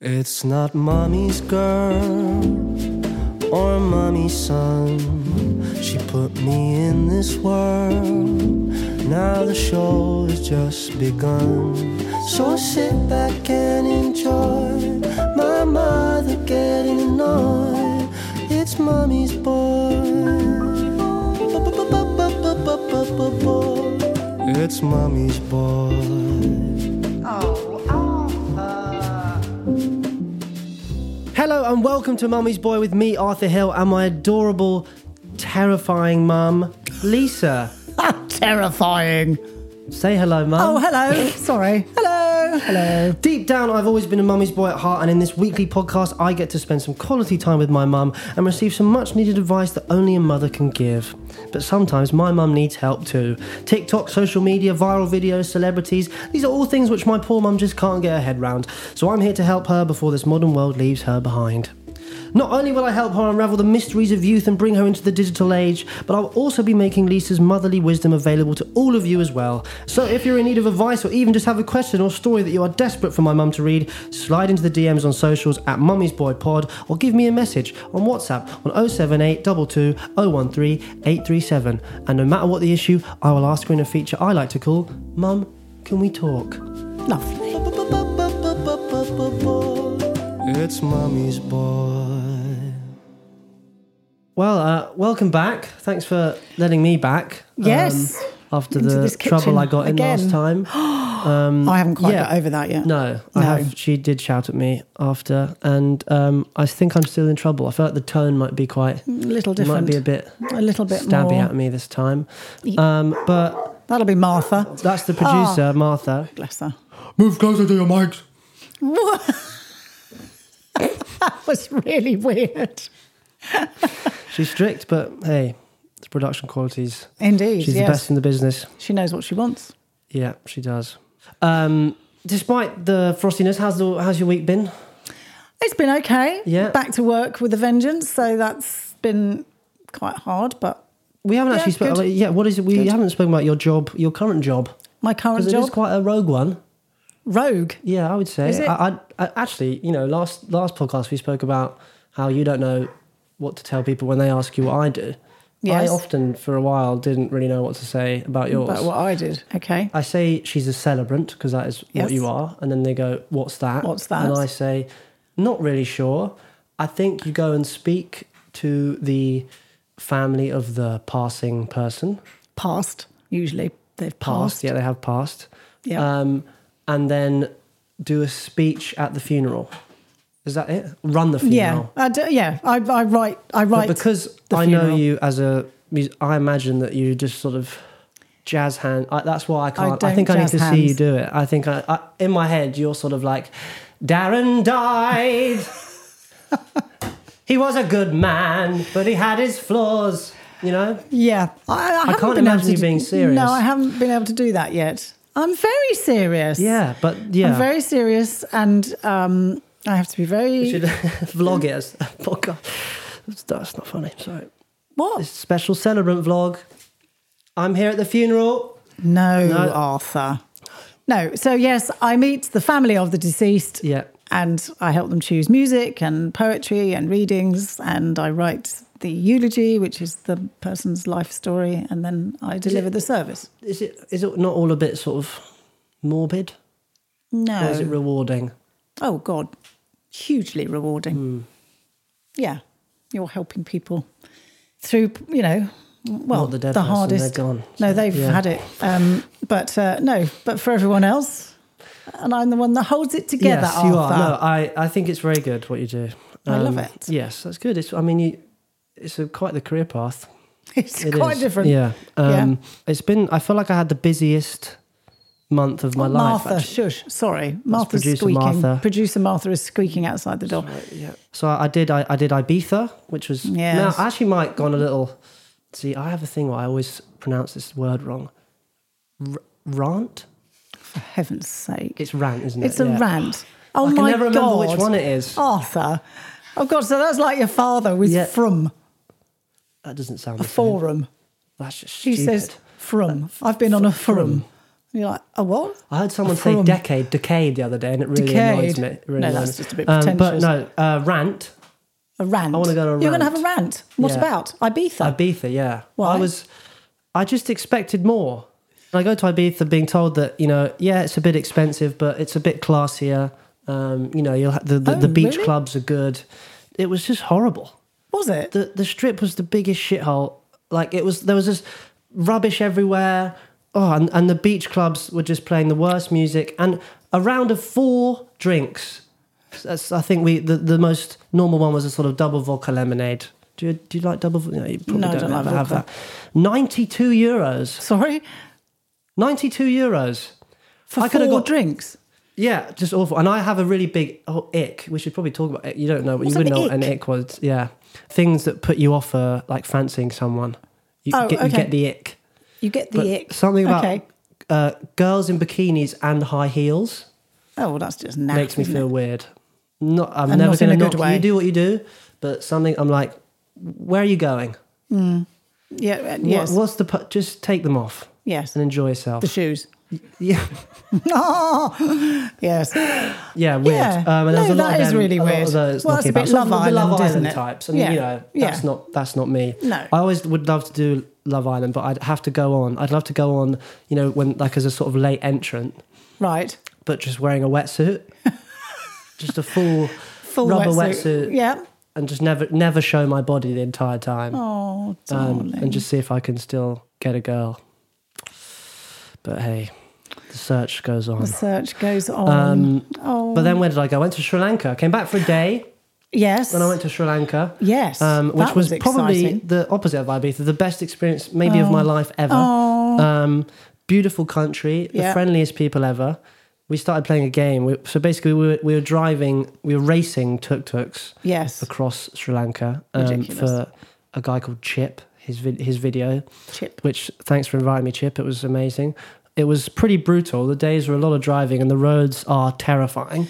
It's not mommy's girl or mommy's son. She put me in this world. Now the show has just begun. So sit back and enjoy my mother getting annoyed. It's mommy's boy. It's mommy's boy. Oh, Hello and welcome to Mummy's Boy with me, Arthur Hill, and my adorable, terrifying mum, Lisa. Terrifying. Say hello, mum. Oh, hello. Sorry. Hello. Hello. Deep down, I've always been a mummy's boy at heart, and in this weekly podcast, I get to spend some quality time with my mum and receive some much needed advice that only a mother can give. But sometimes my mum needs help too. TikTok, social media, viral videos, celebrities, these are all things which my poor mum just can't get her head round. So I'm here to help her before this modern world leaves her behind. Not only will I help her unravel the mysteries of youth and bring her into the digital age, but I'll also be making Lisa's motherly wisdom available to all of you as well. So if you're in need of advice or even just have a question or story that you are desperate for my mum to read, slide into the DMs on socials at Mummy's Boy Pod or give me a message on WhatsApp on 078 22 013 837. And no matter what the issue, I will ask her in a feature I like to call Mum, Can We Talk? Lovely. It's Mummy's Boy. Well, uh, welcome back. Thanks for letting me back. um, Yes. after Into the trouble I got in last again. time. I haven't quite yeah. got over that yet. No, I No. have. She did shout at me after, and um, I think I'm still in trouble. I feel like the tone might be quite, A little it might be a bit A little bit stabby more. at me this time. Um, but That'll be Martha. that's the producer, Martha. Bless her. Move closer to your mics. That was really weird. She's strict, but hey, the production qualities. Indeed. She's yes. the best in the business. She knows what she wants. Yeah, she does. Um, despite the frostiness, how's the how's your week been? It's been okay. Yeah. Back to work with a vengeance. So that's been quite hard, but We haven't Yeah, actually spoken. Yeah, what is it? We Good. haven't spoken about your job, your current job, my current it is job, quite a rogue one. rogue. Yeah, I would say. Is it? I, I, I actually, you know, last last podcast we spoke about how you don't know what to tell people when they ask you what I do. Yes. I often, for a while, didn't really know what to say about yours. But what I did. Okay. I say she's a celebrant because that is Yes. what you are, and then they go, "What's that?" What's that? And I say, "Not really sure. I think you go and speak to the family of the passing person. Passed. Usually they've Passed, passed. yeah, they have passed. Yeah. Um, and then do a speech at the funeral. Is that it? Run the Yeah. funeral. I do, yeah. I, I write. I But write because the I know you as a, I imagine that you just sort of jazz hand. I, that's why I can't. I, don't think I need to see you do it. I think I, I in my head you're sort of like, Darren died. he was a good man, but he had his flaws. You know. Yeah, I, I, can't imagine you being serious. No, I haven't been able to do that yet. I'm very serious. Yeah, but yeah. I'm very serious, and um, I have to be You very. should vlog it as a podcast. That's, not funny. Sorry. What? This special celebrant vlog. I'm here at the funeral. No, No. Arthur. No. So yes, I meet the family of the deceased. Yeah. And I help them choose music and poetry and readings, and I write the eulogy, which is the person's life story, and then I deliver the service. Is it is it not all a bit sort of morbid? No. Or is it rewarding? Oh God, hugely rewarding. Hmm. Yeah, you're helping people through, you know, well, Not the the person, hardest. gone. No, they've Yeah. had it, um, but uh, no, but for everyone else, and I'm the one that holds it together. yes, you are. No, I, I think it's very good what you do. I love Um, it. Yes, that's good. It's I mean, you, it's a, quite the career path. it's It quite is. different. Yeah. Um, It's been. I feel like I had the busiest month of my oh, life. Martha, actually. shush. Sorry, Martha's producer squeaking. Martha. Producer Martha is squeaking outside the door. Yeah. So I, I did. I, I did Ibiza, which was. Yes. Now I actually might gone a little. See, I have a thing where I always pronounce this word wrong. R- rant. For heaven's sake, It's rant, isn't it? it's a Yeah. rant. Oh I can my never remember god, which one it is. Arthur. Oh god, so that's like your father with Yeah. from That doesn't sound the same. forum. That's just She stupid. says from. I've been on a forum. You're like, a what? I heard someone A say decade, decade the other day, and it really Decade. annoys me. It really No, that's just a bit Um, But pretentious. no, uh, rant. A rant. I wanna go on a You're going to have a rant. What Yeah. about Ibiza? Ibiza, yeah. Why? I was, I just expected more. I go to Ibiza being told that you know, yeah, it's a bit expensive, but it's a bit classier. Um, you know, you'll ha- the the, Oh, the beach really? clubs are good. It was just horrible. Was it? The the strip was the biggest shithole. Like it was, there was just rubbish everywhere. Oh, and, and the beach clubs were just playing the worst music. And a round of four drinks. That's, I think we the, the most normal one was a sort of double vodka lemonade. Do you, do you like double? No, you probably No, don't, don't like ever have that. Ninety-two euros. Sorry? Ninety-two euros. For I four got- drinks? Yeah, just awful. And I have a really big oh, ick. We should probably talk about it. You don't know, What's you wouldn't know what an ick? was. Yeah, things that put you off for like fancying someone. You, Oh, get, you get the ick. You get the But ick. Something about Okay. uh, girls in bikinis and high heels Oh, well, that's just naff, makes me feel it? weird. Not, I'm And never going to knock way. you do what you do, but something I'm like, where are you going? Yeah, uh, What- yes. what's the pu- just take them off yes. and enjoy yourself. The shoes. yeah, Oh, yes. yeah, weird. Yeah. Um, and there's No, a lot that of is them- really weird. Well, that's a bit about. Some of Love the Love Island, Island isn't it? types. And Yeah. you know, Yeah. that's not that's not me. No. I always would love to do Love Island, but I'd have to go on. I'd love to go on. You know, when like as a sort of late entrant, Right. but just wearing a wetsuit, just a full Full rubber wetsuit. wetsuit, Yeah. and just never never show my body the entire time, Oh, um, darling. and just see if I can still get a girl. But hey, the search goes on. the search goes on. Um, oh, But then where did I go? I went to Sri Lanka. I came back for a day. Yes. When I went to Sri Lanka, yes. um, which that was, probably the opposite of Ibiza, the best experience maybe of my life ever. Oh, Um, beautiful country, the Yeah. friendliest people ever. We started playing a game. We, so basically, we were, we were driving, we were racing tuk tuks yes. across Sri Lanka um, for a guy called Chip. His vid- his video, Chip. which thanks for inviting me, Chip. It was amazing. It was pretty brutal. The days were a lot of driving, and the roads are terrifying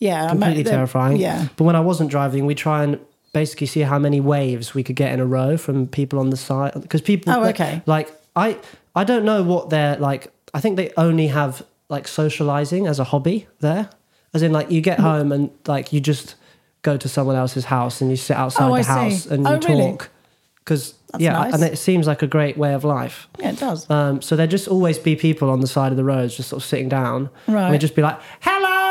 Yeah. Completely terrifying. Yeah. But when I wasn't driving, we try and basically see how many waves we could get in a row from people on the side because people. Oh, okay. Like I, I don't know what they're like. I think they only have like socializing as a hobby there, as in like you get home and like you just go to someone else's house and you sit outside Oh, the I see. house and you Oh, really? talk. Because yeah, nice. and it seems like a great way of life. Yeah, it does. Um, so there'd just always be people on the side of the roads, just sort of sitting down. And Right. we'd just be like, "Hello."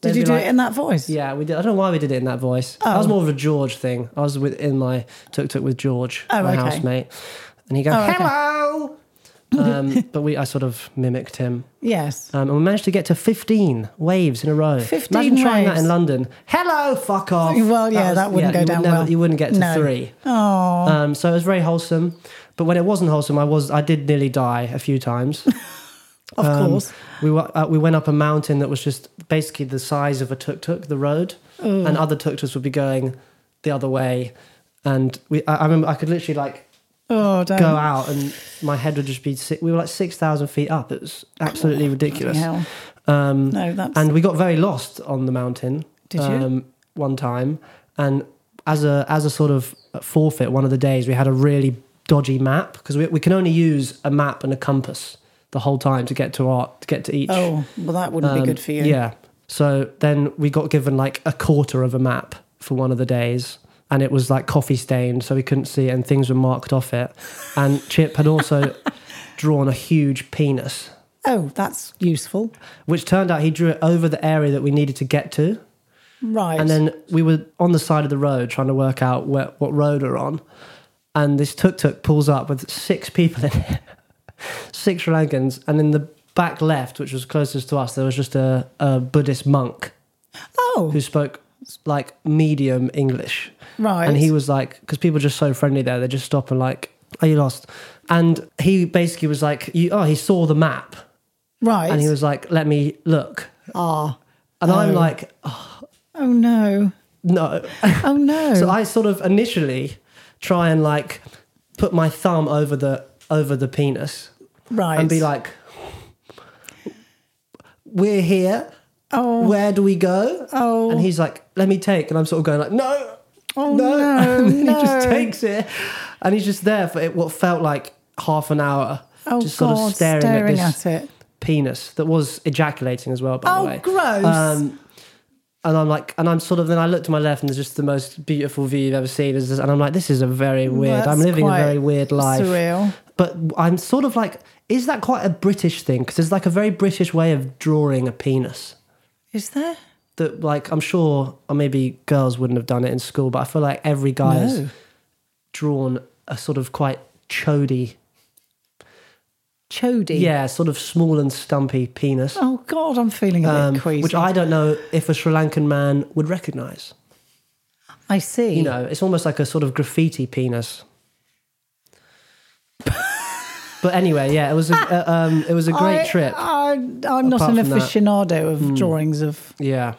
Did you do like- it in that voice? yeah, we did. I don't know why we did it in that voice. That was Oh. more of a George thing. I was with, in my tuk tuk with George, Oh, my okay. housemate, and he goes, Oh, okay. "Hello." um, but we, I sort of mimicked him, Yes. um, and we managed to get to fifteen waves in a row. 15 Imagine trying that waves. in London. Hello, fuck off. Well, yeah, that wouldn't go you would down never- well. You wouldn't get to No. three. Oh, Um, so it was very wholesome. But when it wasn't wholesome, I was I did nearly die a few times. of Um, course. We were, uh, we went up a mountain that was just basically the size of a tuk tuk, the road, and other tuk tuks would be going the other way, and we I, I remember I could literally like Oh, go out and my head would just be si- we were like six thousand feet up. It was absolutely ridiculous. Hell. Um, No, that's. and we got very lost on the mountain. Did you? Um, one time, and as a as a sort of forfeit, one of the days we had a really dodgy map because we, we can only use a map and a compass the whole time to get to our to get to each. oh, well, that wouldn't be Um, good for you. Yeah. So then we got given like a quarter of a map for one of the days. And it was like coffee stained, so we couldn't see it, and things were marked off it. And Chip had also drawn a huge penis, Oh, that's useful. which turned out he drew it over the area that we needed to get to. Right. And then we were on the side of the road trying to work out where, what road we're on. And this tuk tuk pulls up with six people in it, six Sri Lankans. And in the back left, which was closest to us, there was just a, a Buddhist monk oh, who spoke like medium English. right. And he was like, because people are just so friendly there, they just stop and like, are you lost? And he basically was like, you, oh, he saw the map. Right. And he was like, let me look. Ah. And I'm like, oh, Oh no. no. Oh no. so I sort of initially try and like put my thumb over the over the penis right. and be like, we're here. oh, Where do we go? Oh. And he's like, let me take. And I'm sort of going like, no, oh no. no, and he no. just takes it. And he's just there for it, what felt like half an hour. Oh just sort of staring, at this it. penis that was ejaculating as well, by Oh, the way. gross. Um, and I'm like, and I'm sort of, then I look to my left and there's just the most beautiful view you've ever seen. And I'm like, this is a very weird, I'm living a very weird life. Surreal. But I'm sort of like, is that quite a British thing? Because there's like a very British way of drawing a penis. Is there? That, like, I'm sure, or maybe girls wouldn't have done it in school, but I feel like every guy has drawn a sort of quite chody, Chody. yeah, sort of small and stumpy penis. Oh God, I'm feeling a bit um, queasy. which I don't know if a Sri Lankan man would recognize. I see. You know, it's almost like a sort of graffiti penis. But anyway, yeah, it was a uh, um, it was a great I, trip. I, I'm not an from that. Aficionado of drawings of. yeah,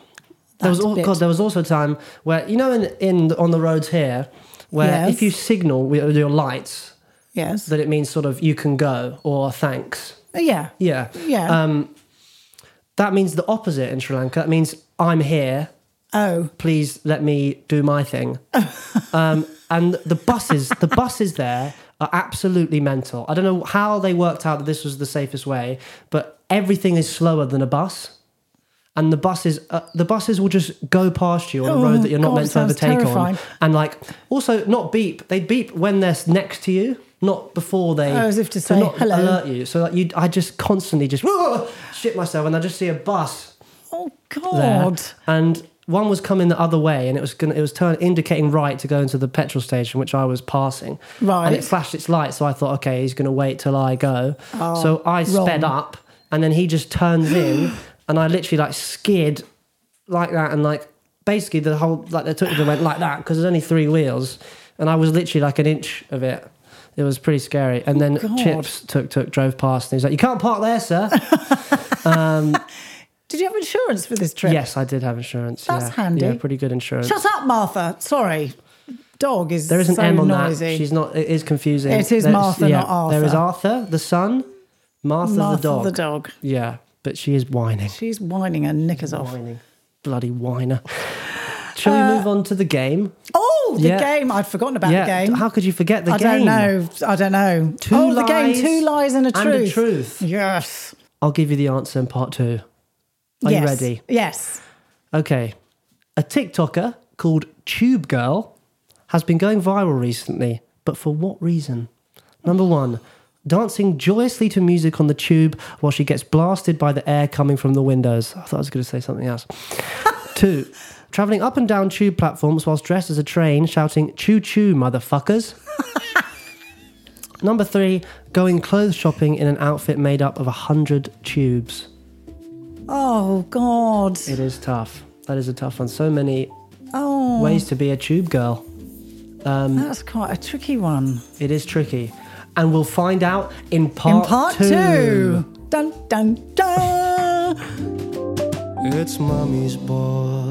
there was That al- bit. God, there was also a time where you know in in on the roads here, where Yes. if you signal with your lights, Yes. that it means sort of you can go or thanks. yeah. Yeah, Yeah. Um, that means the opposite in Sri Lanka. That means I'm here. oh. please let me do my thing. um, and the buses, the buses there are absolutely mental. I don't know how they worked out that this was the safest way, but everything is slower than a bus. And the buses, uh, the buses will just go past you on a Oh, road that you're not God, meant to sounds overtake terrifying. on, and like also not beep. They beep when they're next to you, not before they. Oh, as if to say, not "Hello." alert you. So like you, I just constantly just shit myself, and I just see a bus Oh there, God. and one was coming the other way, and it was gonna, it was turn, indicating right to go into the petrol station, which I was passing. Right. and it flashed its light, so I thought, okay, he's going to wait till I go. Oh, so I sped Oh, wrong. up, and then he just turns in, and I literally like skid like that, and like basically the whole like the tuk went like that because there's only three wheels, and I was literally like an inch of it. It was pretty scary. And oh, then Oh, God. Chips tuk tuk drove past, and he's like, "You can't park there, sir." Did um, you have insurance for this trip? yes, I did have insurance. That's yeah. handy. Yeah, pretty good insurance. Shut up, Martha. Sorry. Dog is There is an so M on noisy. that. She's not. It is confusing. It is There's- Martha, not Arthur. There is Arthur. The son. Martha, Martha the dog. the dog. Yeah, but she is whining. She's whining her knickers off. Whining, bloody whiner. Shall we uh, move on to the game? Oh, the Yeah. game. I'd forgotten about yeah. the game. How could you forget the I game? I don't know. I don't know. Two oh, the game. Two lies and a and a truth. truth. Yes. I'll give you the answer in part two. Are yes. you ready? Yes. Okay. A TikToker called Tube Girl has been going viral recently, but for what reason? Number one, dancing joyously to music on the tube while she gets blasted by the air coming from the windows. I thought I was going to say something else. Two, traveling up and down tube platforms whilst dressed as a train, shouting, Choo choo, motherfuckers. Number three, going clothes shopping in an outfit made up of a hundred tubes. Oh God. It is tough. That is a tough one. So many Oh, ways to be a tube girl. Um, that's quite a tricky one. It is tricky. And we'll find out in part, In part two. Dun dun dun. It's mommy's boy.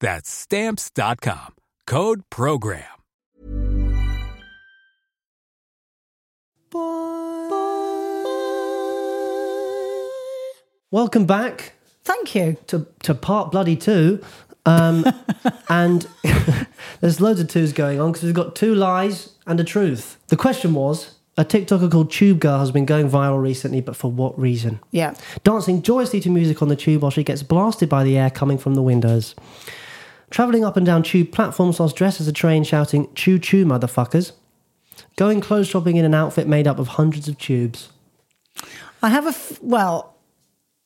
That's Stamps.com. Code PROGRAM. Welcome back Thank you. to, to part bloody two. Um, and there's loads of twos going on because we've got two lies and a truth. The question was a TikToker called Tube Girl has been going viral recently, but for what reason? Yeah. Dancing joyously to music on the tube while she gets blasted by the air coming from the windows. Travelling up and down tube platforms whilst dressed as a train shouting, Choo choo, motherfuckers. Going clothes shopping in an outfit made up of hundreds of tubes. I have a f- well.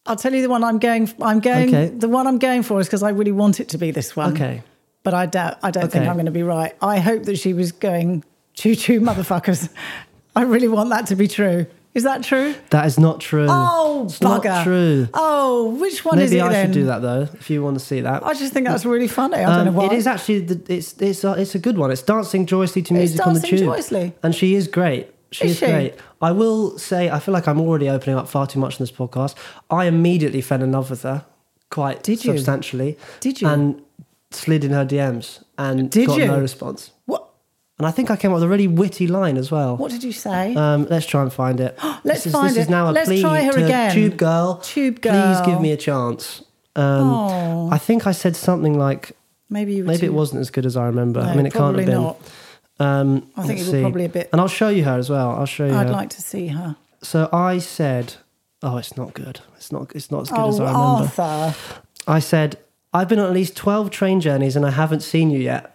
I'll tell you the one I'm going. I'm going. Okay. The one I'm going for is because I really want it to be this one. Okay. But I doubt. I don't think I'm going to be right. I hope that she was going choo choo motherfuckers. I really want that to be true. Is that true? That is not true. Oh, it's bugger. not true. Oh, which one is it? Maybe I then? should do that though, if you want to see that. I just think that's really funny. I don't Um, know why. It is actually the, it's it's a, it's a good one. It's dancing joyously to It's music on the dancing tube, joyously. and she is great. She Is is, she? great. I will say, I feel like I'm already opening up far too much in this podcast. I immediately fell in love with her, quite Did you? substantially. Did you? And slid in her DMs and Did got you? no response. What? And I think I came up with a really witty line as well. What did you say? Um, let's try and find it. Let's this is, find this it. is now a Let's plea try her to again. Tube girl. Tube girl. Please give me a chance. Um, Oh. I think I said something like, maybe maybe too- it wasn't as good as I remember. I No, mean, it can't have been. not. Um, I think it was see. probably a bit- And I'll show you her as well. I'll show you. I'd her. like to see her. So I said, "Oh, it's not good. It's not. It's not as good oh, as I remember." Arthur. I said, "I've been on at least twelve train journeys and I haven't seen you yet.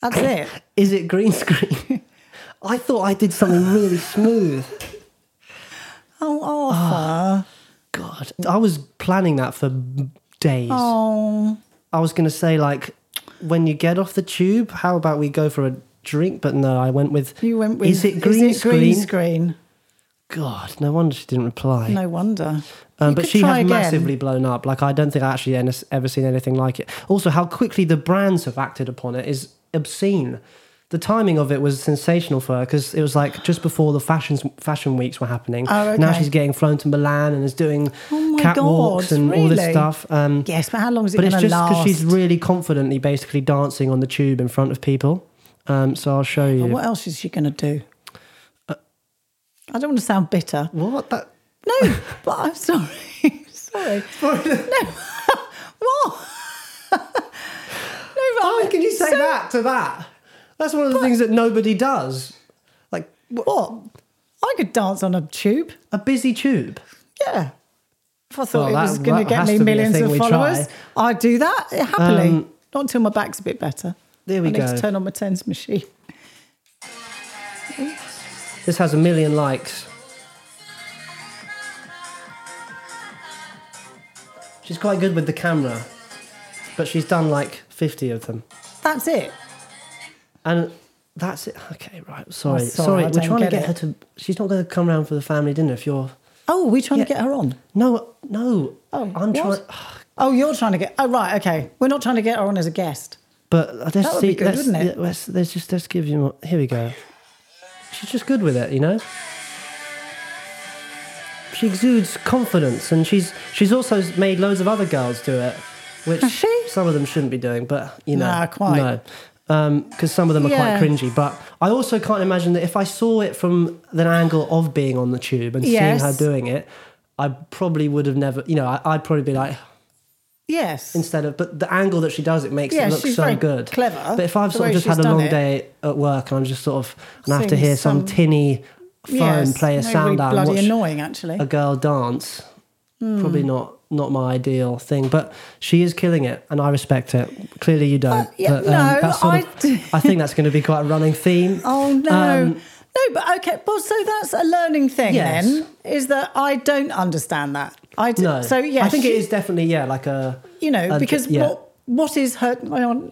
That's it. Is it green screen?" I thought I did something really smooth. Oh, Arthur. God, I was planning that for days. Oh, I was going to say like, when you get off the tube, how about we go for a drink? But no, I went with. you went with. Is it green is it green screen? screen? God, no wonder she didn't reply. No wonder. Um, but she has again. massively blown up. Like I don't think I actually ever seen anything like it. Also, how quickly the brands have acted upon it is obscene. The timing of it was sensational for her because it was like just before the fashions fashion weeks were happening. Oh, Now she's getting flown to Milan and is doing Oh catwalks God, and all this stuff. Um, Yes, but how long is it but it's just because she's really confidently, basically dancing on the tube in front of people. Um, so I'll show you. What else is she going to do? I don't want to sound bitter. What? That, No, but I'm sorry. sorry. No. what? But How can you say so- that to that? That's one of the things that nobody does. Like What? I could dance on a tube. a busy tube. Yeah. If I thought Well, it was going to get me to be a millions of followers. I'd do that happily. Um, Not until my back's a bit better. There we I need go. to turn on my tens machine. This has a million likes. She's quite good with the camera, but she's done like 50 of them. That's it. And that's it. Okay, right. Sorry. Oh, sorry, sorry. We're don't trying to get get it. her to. She's not going to come round for the family dinner if you're. Oh, are we trying to get her on? No, no. Oh, I'm trying. Oh, you're trying to get. Oh, right. Okay. We're not trying to get her on as a guest. But let's That would see. be good, let's, wouldn't it? yeah, let's, let's just let's give you. More, here we go. She's just good with it, you know. She exudes confidence, and she's she's also made loads of other girls do it, which some of them shouldn't be doing. But you know, Nah, quite. no, because some of them are Yeah. quite cringy. But I also can't imagine that if I saw it from the angle of being on the tube and Yes. seeing her doing it, I probably would have never. You know, I, I'd probably be like, Yes. instead of but the angle that she does it makes Yeah, it look so good clever, but if i've sort of just had a long it. day at work and i'm just sort of and i have to hear some, some- tinny phone yes. play a sound out bloody annoying, actually. a girl dance Hmm. probably not not my ideal thing but she is killing it and i respect it clearly you don't Uh, yeah, but, um, no, I of, I think that's going to be quite a running theme Oh no. Um, no, but okay. Well, so that's a learning thing Yes. then, is that I don't understand that. I do. No. So yeah, i think she- it is definitely yeah like a You know, a- because yeah. what What is her?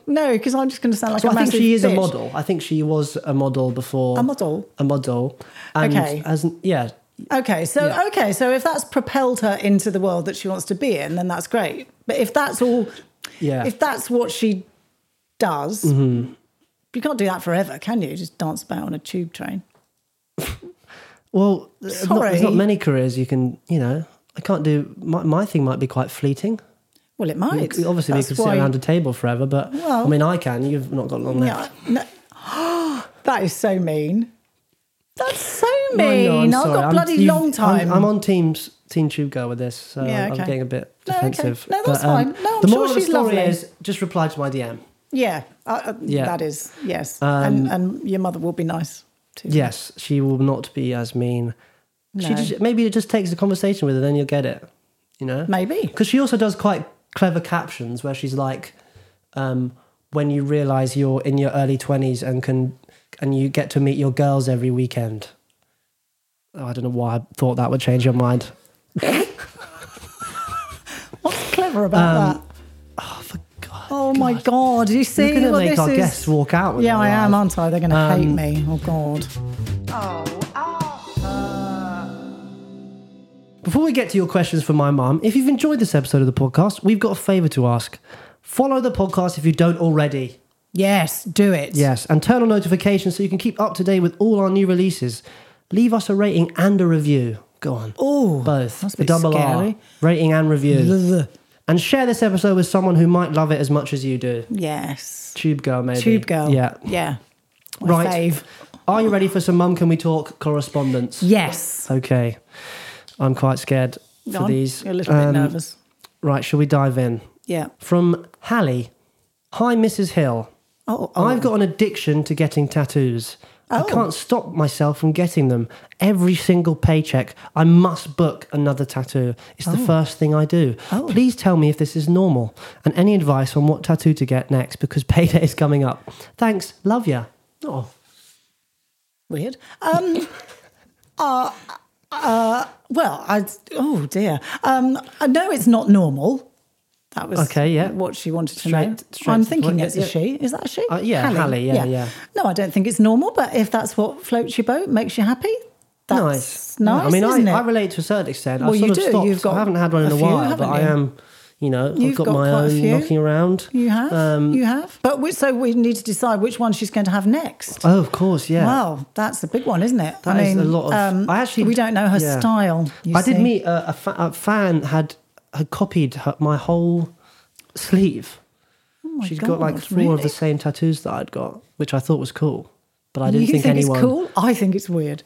No, because I'm just going to sound like So a I think she is a model. I think she was a model before. A model? A model. And Okay. As, yeah. Okay, so Yeah. okay, so if that's propelled her into the world that she wants to be in, then that's great. But if that's all, Yeah. if that's what she does, Mm-hmm. you can't do that forever, can you? Just dance about on a tube train. Well, there's not, there's not many careers you can, you know. I can't do. My, my thing might be quite fleeting. Well, it might. mean, obviously, we That's could sit around a table forever, but Well- I mean, I can. You've not got long left. No. that is so mean. That's so mean. know, I'm I've got bloody long time. I'm, I'm on Teams Team Tube Girl with this, so Yeah, I'm getting a bit No, okay. defensive. No, that's But, um, fine. No, I'm the sure moral of the she's story lovely. is just reply to my DM. yeah, uh, uh, Yeah. Um, that is yes, and and your mother will be nice too. Yes, she will not be as mean. She just maybe it just takes a conversation with her, then you'll get it. You know, Maybe. because she also does quite clever captions where she's like, um, "When you realise you're in your early twenties and can and you get to meet your girls every weekend." Oh, I don't know why I thought that would change your mind. What's clever about that? Oh, for God! Oh my God! You see, You're going to what make this our is? guests walk out. With Yeah, I am, aren't I? They're going to Um, hate me. Oh God! Before we get to your questions for my mum, if you've enjoyed this episode of the podcast, we've got a favour to ask. Follow the podcast if you don't already. Yes, do it. Yes, and turn on notifications so you can keep up to date with all our new releases. Leave us a rating and a review. Go on. Oh, Both. That's a the double scary. R. Rating and review. Ugh. and share this episode with someone who might love it as much as you do. Yes. Tube girl, maybe. Tube girl. Yeah. Yeah. My Right. fave. Are you ready for some Mum Can We Talk correspondence? Yes. Okay. I'm quite scared for on. these. You're a little bit Um, nervous. Right, shall we dive in? Yeah. From Hallie. Hi, Mrs. Hill. Oh, oh. I've got an addiction to getting tattoos. I Oh. can't stop myself from getting them. Every single paycheck, I must book another tattoo. It's the first thing I do. Oh. Please tell me if this is normal and any advice on what tattoo to get next because payday is coming up. Thanks. Love ya. Oh, Weird. Um, uh, uh, well, I. Oh dear. Um, I know it's not normal. That was Okay, yeah. What she wanted to Straight- know. straight I'm thinking it's yeah, a she. Is that a she? Uh, yeah, Hallie, yeah, yeah. No, I don't think it's normal. But if that's what floats your boat, makes you happy, that's nice. nice. I mean, I? I relate to a certain extent. Well, I've you do. stopped. You've got I haven't had one in a a, few, while, but I am, you know, You've I've got, got my own knocking around. You have. Um, you have. But we, so we need to decide which one she's going to have next. Oh, of course, yeah. Wow, that's a big one, isn't it? That I is mean, a lot of. um, I actually we don't know her yeah. style. you I did meet a, a, fa- a fan had had copied her, my whole sleeve. Oh She's got like God, four of the same tattoos that I'd got, which I thought was cool, but I didn't you think, think, anyone. it's cool? I think it's weird.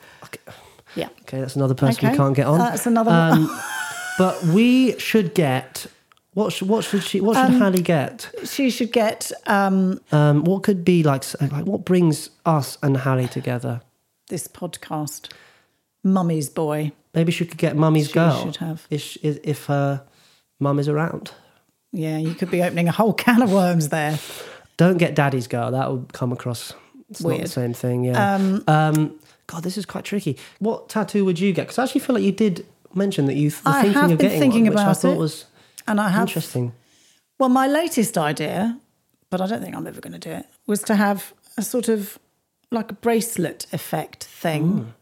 Yeah. Okay, that's another person Okay, we can't get on. that's another- Um, but we should get. What should, what should she? What should Hallie get? She should get um, Um, what could be like? Like what brings us and Hallie together? this podcast, Mummy's Boy. Maybe she could get Mummy's She girl. should have. If, if her mum is around. Yeah, you could be opening a whole can of worms there. Don't get Daddy's girl. That will come across. It's not the same thing. Yeah. Um, God, this is quite tricky. What tattoo would you get? Because I actually feel like you did mention that you th- were I thinking have of been getting thinking one, which I about thought it. was And I have. interesting. Well, my latest idea, but I don't think I'm ever going to do it, was to have a sort of like a bracelet effect thing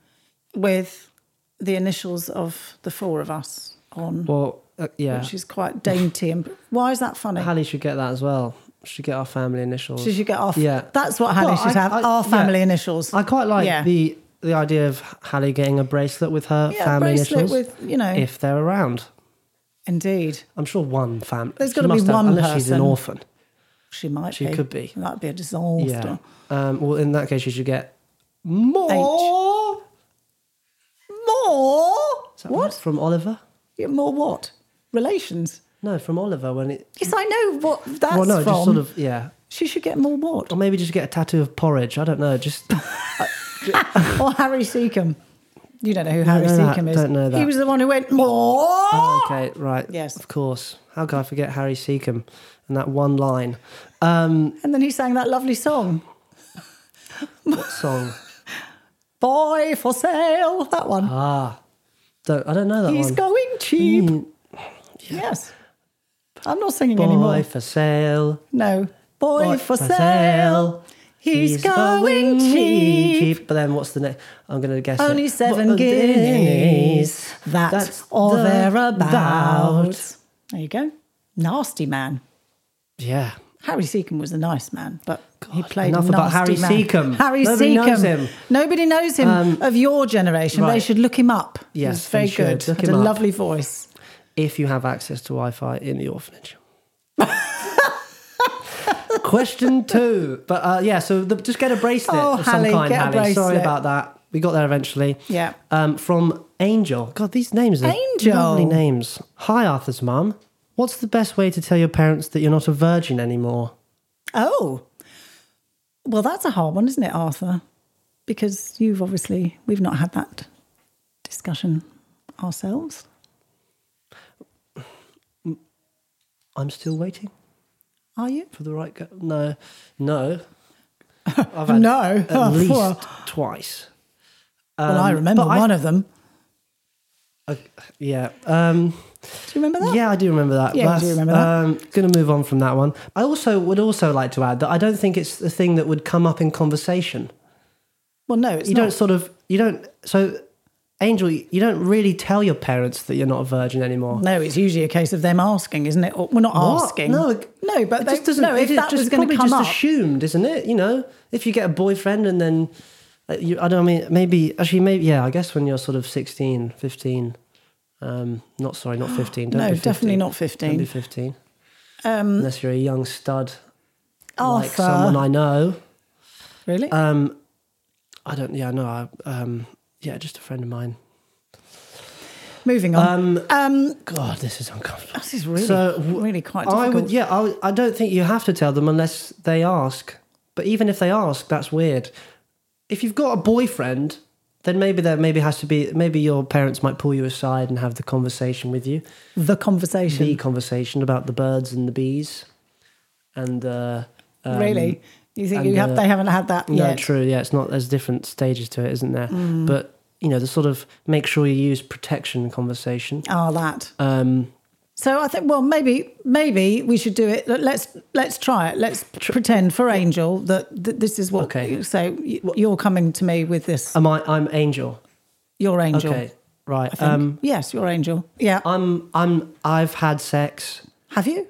with the initials of the four of us on, Well, uh, yeah. which is quite dainty. And why is that funny? Hallie should get that as well. She should get our family initials. She Should get off? Yeah. That's what Hallie Well, should I- have. I- our yeah. family initials. I quite like Yeah. the the idea of Hallie getting a bracelet with her Yeah, a family bracelet initials with, you know. if they're around. Indeed. I'm sure one family. There's gotta be one unless she's an orphan. She might She be. could be. That'd be a disaster. Yeah. Um, well, in that case, you should get more. More? Is that What? from Oliver? Yeah, more what? Relations. No, from Oliver. When it. Yes, I know what that's well, no, from. just sort of yeah. She should get more what? Or maybe just get a tattoo of porridge. I don't know. Just or Harry Secombe. You don't know who Harry know that, Secombe is. don't know that. He was the one who went more. oh, okay, right. Yes. of course. How could I forget Harry Secombe and that one line? Um, And then he sang that lovely song, what song? "Boy for Sale." That one. Ah, don't I don't know that He's one. going cheap. Mm, Yes. I'm not singing Boy anymore. Boy for sale. No. Boy, Boy for sale. He's, going, cheap. But then what's the next? I'm going to guess. Only it. seven What- guineas. That That's or the- thereabouts. There you go. Nasty man. Yeah. Harry Secombe was a nice man, but he played enough about Harry man. Secombe. Harry Nobody Secombe. knows him. Nobody knows him um, of your generation. They should look him up. Yes, very good. Look Had a up. lovely voice. If you have access to Wi-Fi in the orphanage. Question two, but uh, yeah, so the, just get a bracelet Oh, of some kind, get a Hallie. Sorry bracelet. about that. We got there eventually. Yeah. Um, from Angel. God, these names are Angel. lovely names. Hi, Arthur's mum. What's the best way to tell your parents that you're not a virgin anymore? Oh, well, that's a hard one, isn't it, Arthur? Because you've obviously we've not had that discussion ourselves. I'm still waiting Are you? for the right. Go- no, no. I've had No. at Oh, least twice. well, I Um, remember but I- one of them. Uh, yeah. Um, Do you remember that? Yeah, I do remember that. Yeah, you That's- do remember that. Um, going to move on from that one. I also would also like to add that I don't think it's the thing that would come up in conversation. Well, no, it's you not. don't sort of you don't so Angel, you don't really tell your parents that you're not a virgin anymore. No, it's usually a case of them asking, isn't it? Or, well, not What? asking. No, no, but it they, just doesn't. no. If it that just was going to come just up, assumed, isn't it? You know, if you get a boyfriend and then uh, you, I don't mean maybe actually maybe yeah. I guess when you're sort of 16, 15, um, not sorry, not fifteen. Don't No, be 15. definitely not Don't 15. be fifteen. Um, Unless you're a young stud Arthur, like someone I know. really? Um, I don't. Yeah, no. I, um, yeah, just a friend of mine. Moving on. Um, Um, God, this is uncomfortable. this is really, So, really quite I would. Yeah, I, I don't think you have to tell them unless they ask. But even if they ask, that's weird. If you've got a boyfriend, then maybe there maybe has to be maybe your parents might pull you aside and have the conversation with you, the conversation. the conversation about the birds and the bees, and uh, um, really, you think and, you have? uh, they haven't had that No, yet? true. Yeah, it's not. There's different stages to it, isn't there? Mm. But you know, the sort of make sure you use protection conversation. Ah, that. Um, So I think, well, maybe, maybe we should do it. Let- Let's let's try it. Let's pretend for Angel that, that this is what. Okay. So you're coming to me with this. am I? I'm Angel. Your Angel. Okay, right. Um, yes, your Angel. Yeah. I'm. I'm. I've had sex. have you?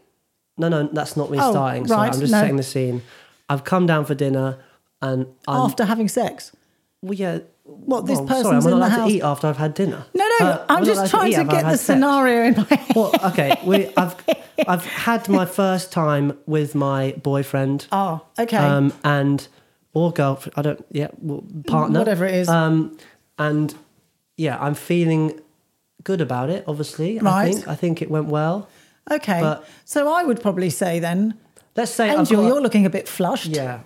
No, no, that's not me Oh, starting. Sorry, right, I'm just no. setting the scene. I've come down for dinner, and I'm. After having sex? well, yeah. What, this well, person's sorry, I'm not in the allowed house? to eat after I've had dinner. No, no. Uh, I'm just trying eat to after get the had sex. scenario in my head. Well, okay. We, I've I've had my first time with my boyfriend. Oh, okay. Um, and or girlfriend. I don't. Yeah, well, partner. Whatever it is. Um, and yeah, I'm feeling good about it. Obviously, I Right. think I think it went well. okay. but- so I would probably say then, Let's say Angel, you're looking a bit flushed Yeah.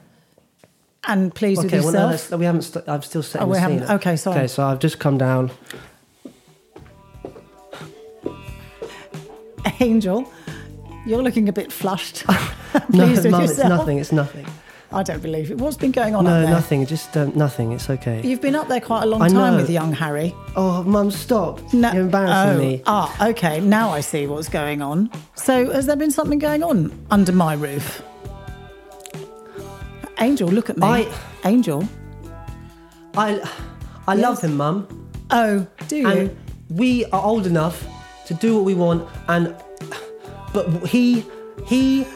and pleased Okay. with Well, no, yourself. we haven't. St- I'm still setting Oh, we haven't- okay, sorry. Okay, so I've just come down. Angel, you're looking a bit flushed. No, with Mum, yourself. it's nothing. It's nothing. I don't believe it. What's been going on No, up there? nothing. Just um, nothing. It's okay. You've been up there quite a long I time know. with young Harry. Oh, Mum, stop! No- You're embarrassing oh, me. Ah, okay. Now I see what's going on. So, has there been something going on under my roof? Angel, look at me. I- Angel. I, I love him, Mum. Oh, do you? and we are old enough to do what we want and but he he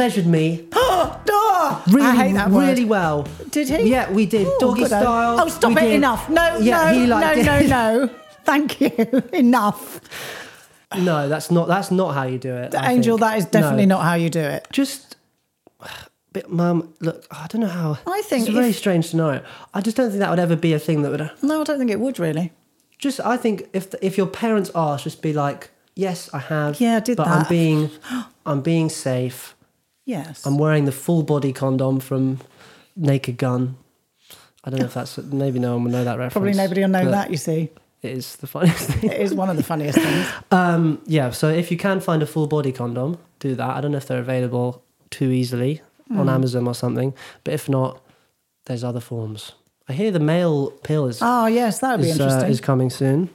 pleasured me Ah, really I hate that word. really well Did he? yeah we did Ooh, doggy style Oh, stop we it! did- Enough! No, yeah no, he liked no, it. no, no. Thank you. Enough, no that's not that's not how you do it I Angel. think. That is definitely No. not how you do it. just but mum look i don't know how I think it's a very if- strange scenario i just don't think that would ever be a thing that would No, I don't think it would really. just i think if if your parents ask just be like yes i have Yeah, I did but i'm that." being i'm being safe Yes. I'm wearing the full body condom from Naked Gun. I don't know if that's maybe no one will know that reference. Probably nobody will know that. You see, It is the funniest thing. it is one of the funniest things. Um, yeah, so if you can find a full body condom, do that. I don't know if they're available too easily on Hmm. Amazon or something, but if not, there's other forms. I hear the male pill is Oh yes, that would be uh, interesting. is coming soon,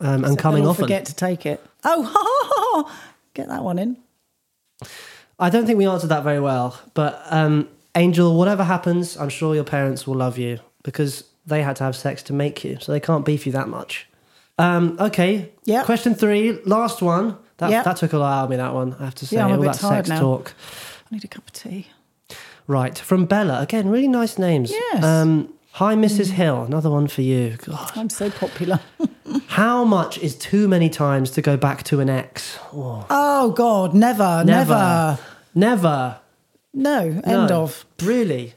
um, and So coming often. Forget to take it. Oh, Get that one in. I don't think we answered that very well, but um, Angel, whatever happens, I'm sure your parents will love you because they had to have sex to make you, so they can't beef you that much. Um, okay. Yep. Question three, last one. That Yep. that took a lot out of me. That one, I have to say. Yeah, I'm a all bit that tired sex now. talk. I need a cup of tea. Right from Bella again. Really nice names. Yes. Mm. Um, Hi, Mrs. Hill. Another one for you. God. I'm so popular. How much is too many times to go back to an ex? Oh, oh God, never, never, Never. No, end No. of. Really?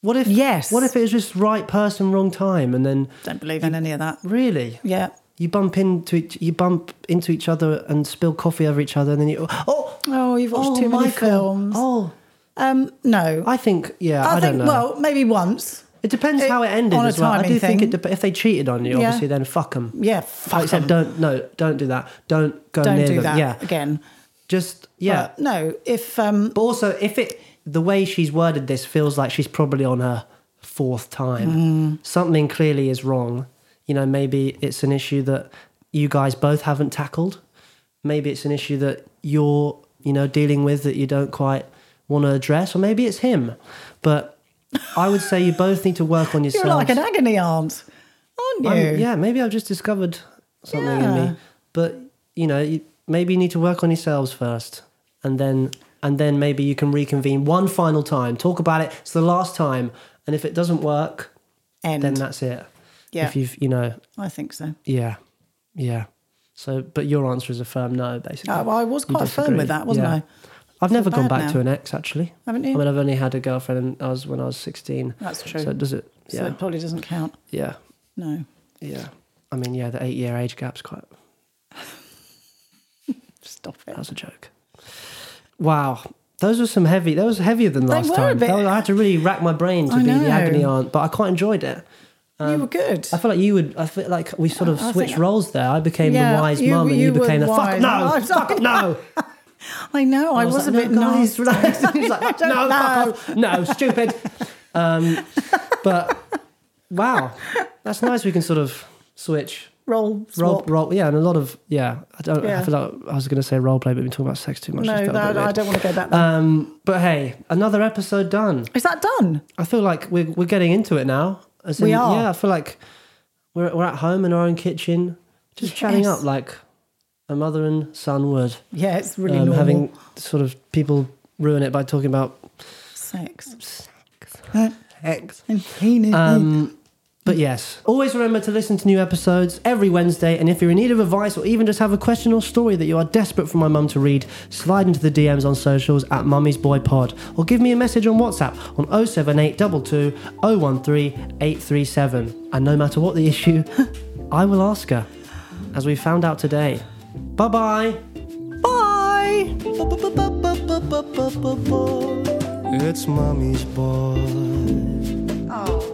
What if? Yes. What if it was just right person, wrong time, and then Don't believe in any of that. really? Yeah. You bump into each, you bump into each other and spill coffee over each other, and then you oh Oh, you've watched oh, too many Michael. films. Oh, Um, no. I think yeah. I, I, think well, maybe once. It depends it- how it ended on a as well. I do think it thing. if they cheated on you, Yeah. obviously, then fuck them. Yeah, Like fuck I said, don't no, don't do that. Don't go Don't near do them. that Yeah, again. just yeah. But no, if um, But also, if it the way she's worded this feels like she's probably on her fourth time, Mm. something clearly is wrong. You know, maybe it's an issue that you guys both haven't tackled. Maybe it's an issue that you're, you know, dealing with that you don't quite want to address, or maybe it's him. But I would say you both need to work on you're yourselves. like an agony aunt, aren't you? I'm- yeah, maybe I've just discovered something in me. But you know, maybe you need to work on yourselves first, and then and then maybe you can reconvene one final time. Talk about it. It's the last time, and if it doesn't work, End. then that's it. Yeah. If you've you know, I think so. yeah, yeah. So, but your answer is a firm no, basically. Oh, well, I was quite firm with that, wasn't Yeah. I? I've never gone back now. to an ex actually. Haven't you? I mean, I've only had a girlfriend and I was when I was sixteen. That's true. So does it? So Yeah, it probably doesn't count. yeah, No. yeah. I mean, yeah, the eight-year age gap's quite Stop it. That was a joke. Wow. Those were some heavy. That was heavier than They last were a time. bit- was- I had to really rack my brain to I be the agony aunt, but I quite enjoyed it. you um, were good. I feel like you would. I feel like we sort of I switched roles there. I became Yeah, the wise you- mum, and you you became the fuck no, fuck no. I know. I, was, like, a no, bit guys, nice. was like, don't no, know. fuck no, stupid. Um, but wow, that's nice. We can sort of switch. Roll. Role, Swap. role, yeah, and a lot of yeah. I don't. I feel like I was going to say role play, but we've been talking about sex too much. No, It's no, felt a bit I don't want to go back there. Um, but hey, another episode done. Is that done? I feel like we're we're getting into it now. As We in- are. Yeah, I feel like we're we're at home in our own kitchen, just chatting up like a mother and son would. Yeah, it's really Um, normal. having sort of people ruin it by talking about sex. sex, sex. And penis. Um, but yes, always remember to listen to new episodes every Wednesday. And if you're in need of advice or even just have a question or story that you are desperate for my mum to read, slide into the DMs on socials at Mummy's Boy Pod or give me a message on WhatsApp on 07822 013 837. And no matter what the issue, I will ask her, as we found out today. Bye-bye. Bye It's Mummy's Boy. Oh.